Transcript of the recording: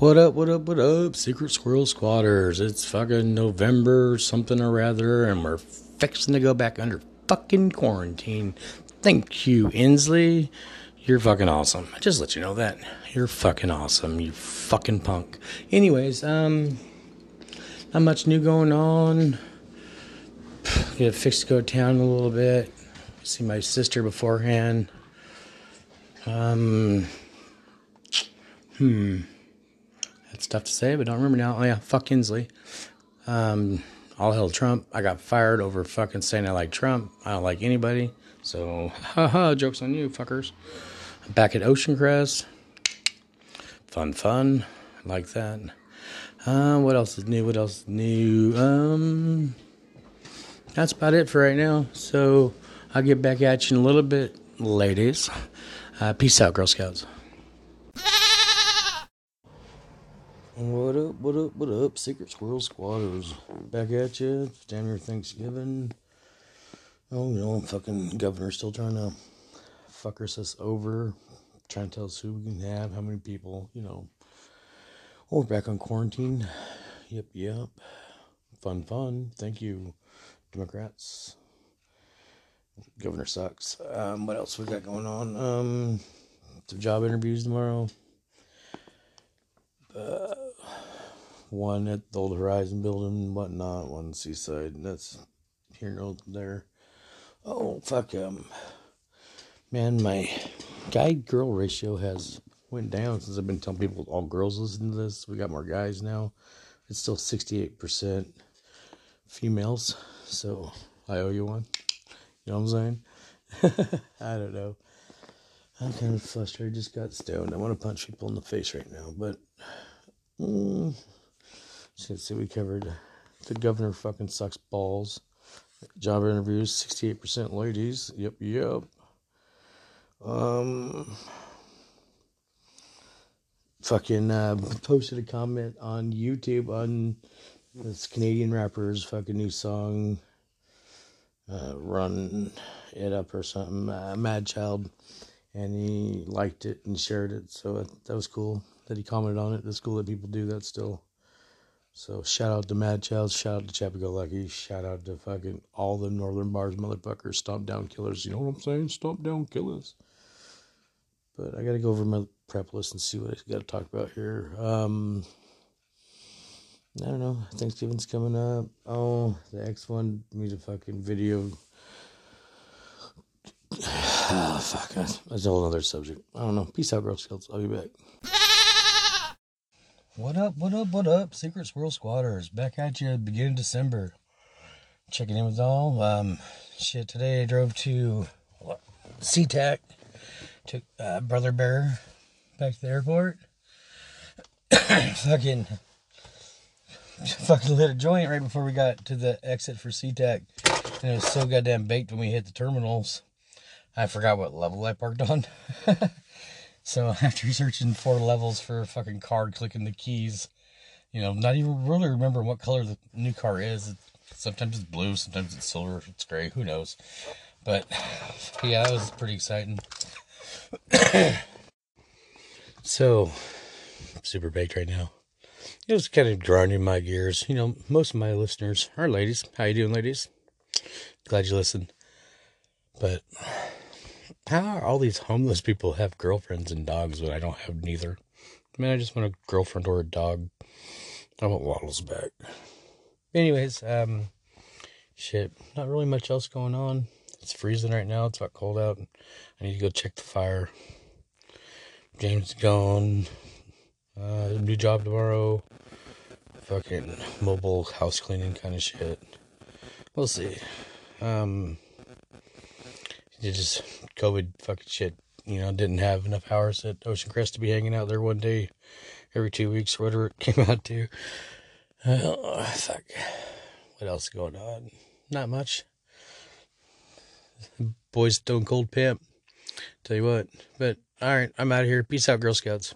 What up, what up, what up, Secret Squirrel Squatters? It's fucking November something or rather, and we're fixing to go back under fucking quarantine. Thank you, Inslee. You're fucking awesome. I just let you know that. You're fucking awesome, you fucking punk. Anyways, um, not much new going on. Get fixed to go to town a little bit. See my sister beforehand. Um, hmm. Tough to say, but don't remember now. Oh yeah, fuck Inslee. Um, all hell Trump. I got fired over fucking saying I like Trump. I don't like anybody. So, haha, jokes on you, fuckers. I'm back at Ocean Crest. Fun, fun. Like that. Uh, what else is new? What else is new? Um, that's about it for right now. So, I'll get back at you in a little bit, ladies. Uh, peace out, Girl Scouts. What up, what up, what up, Secret Squirrel Squatters? Back at you. It's damn near Thanksgiving. Oh, you know, fucking governor still trying to fuck us over, trying to tell us who we can have, how many people, you know. Oh, we're back on quarantine. Yep, yep. Fun, fun. Thank you, Democrats. Governor sucks. Um, what else we got going on? Um, some job interviews tomorrow. Uh, one at the old Horizon building and whatnot, one Seaside. That's here no there. Oh fuck um man, my guy girl ratio has went down since I've been telling people all girls listen to this. We got more guys now. It's still sixty eight percent females. So I owe you one. You know what I'm saying? I don't know. I'm kind of flustered. I just got stoned. I want to punch people in the face right now, but mm, see. We covered the governor fucking sucks balls. Job interviews, sixty-eight percent ladies. Yep, yep. Um, fucking uh, posted a comment on YouTube on this Canadian rapper's fucking new song. Uh, run it up or something. Uh, Madchild, and he liked it and shared it. So that was cool that he commented on it. It's cool that people do that still. So shout out to Madchild, shout out to Chappie Go Lucky, shout out to fucking all the Northern Bars motherfuckers, Stomp Down Killers. You know what I'm saying? Stomp Down Killers. But I gotta go over my prep list and see what I gotta talk about here. Um, I don't know. Thanksgiving's coming up. Oh, the X one made a fucking video. Oh, fuck. That's a whole other subject. I don't know. Peace out, Girl Scouts. I'll be back. What up, what up, what up, Secret Squirrel Squatters? Back at you beginning December. Checking in with all. Um, shit, today I drove to SeaTac. Took uh, Brother Bear back to the airport. fucking, fucking lit a joint right before we got to the exit for SeaTac. And it was so goddamn baked when we hit the terminals. I forgot what level I parked on. So after searching four levels for a fucking card, clicking the keys, you know, not even really remembering what color the new car is. Sometimes it's blue, sometimes it's silver, it's gray, who knows. But yeah, that was pretty exciting. so super baked right now. It was kind of grinding my gears. You know, most of my listeners are ladies. How you doing, ladies? Glad you listened. But how all these homeless people have girlfriends and dogs when I don't have neither? I mean, I just want a girlfriend or a dog. I want Waddles back. Anyways, um, shit, not really much else going on. It's freezing right now. It's about cold out. I need to go check the fire. James gone. Uh, new job tomorrow. Fucking mobile house cleaning kind of shit. We'll see. Um, you just COVID fucking shit. You know, didn't have enough hours at Ocean Crest to be hanging out there one day every two weeks, whatever it came out to. Oh, fuck. What else going on? Not much. Boys Stone Cold Pimp. Tell you what. But, alright, I'm out of here. Peace out, Girl Scouts.